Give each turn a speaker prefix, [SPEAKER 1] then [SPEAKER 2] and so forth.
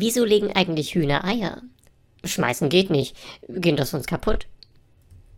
[SPEAKER 1] Wieso legen eigentlich Hühner Eier? Schmeißen geht nicht, gehen das sonst kaputt.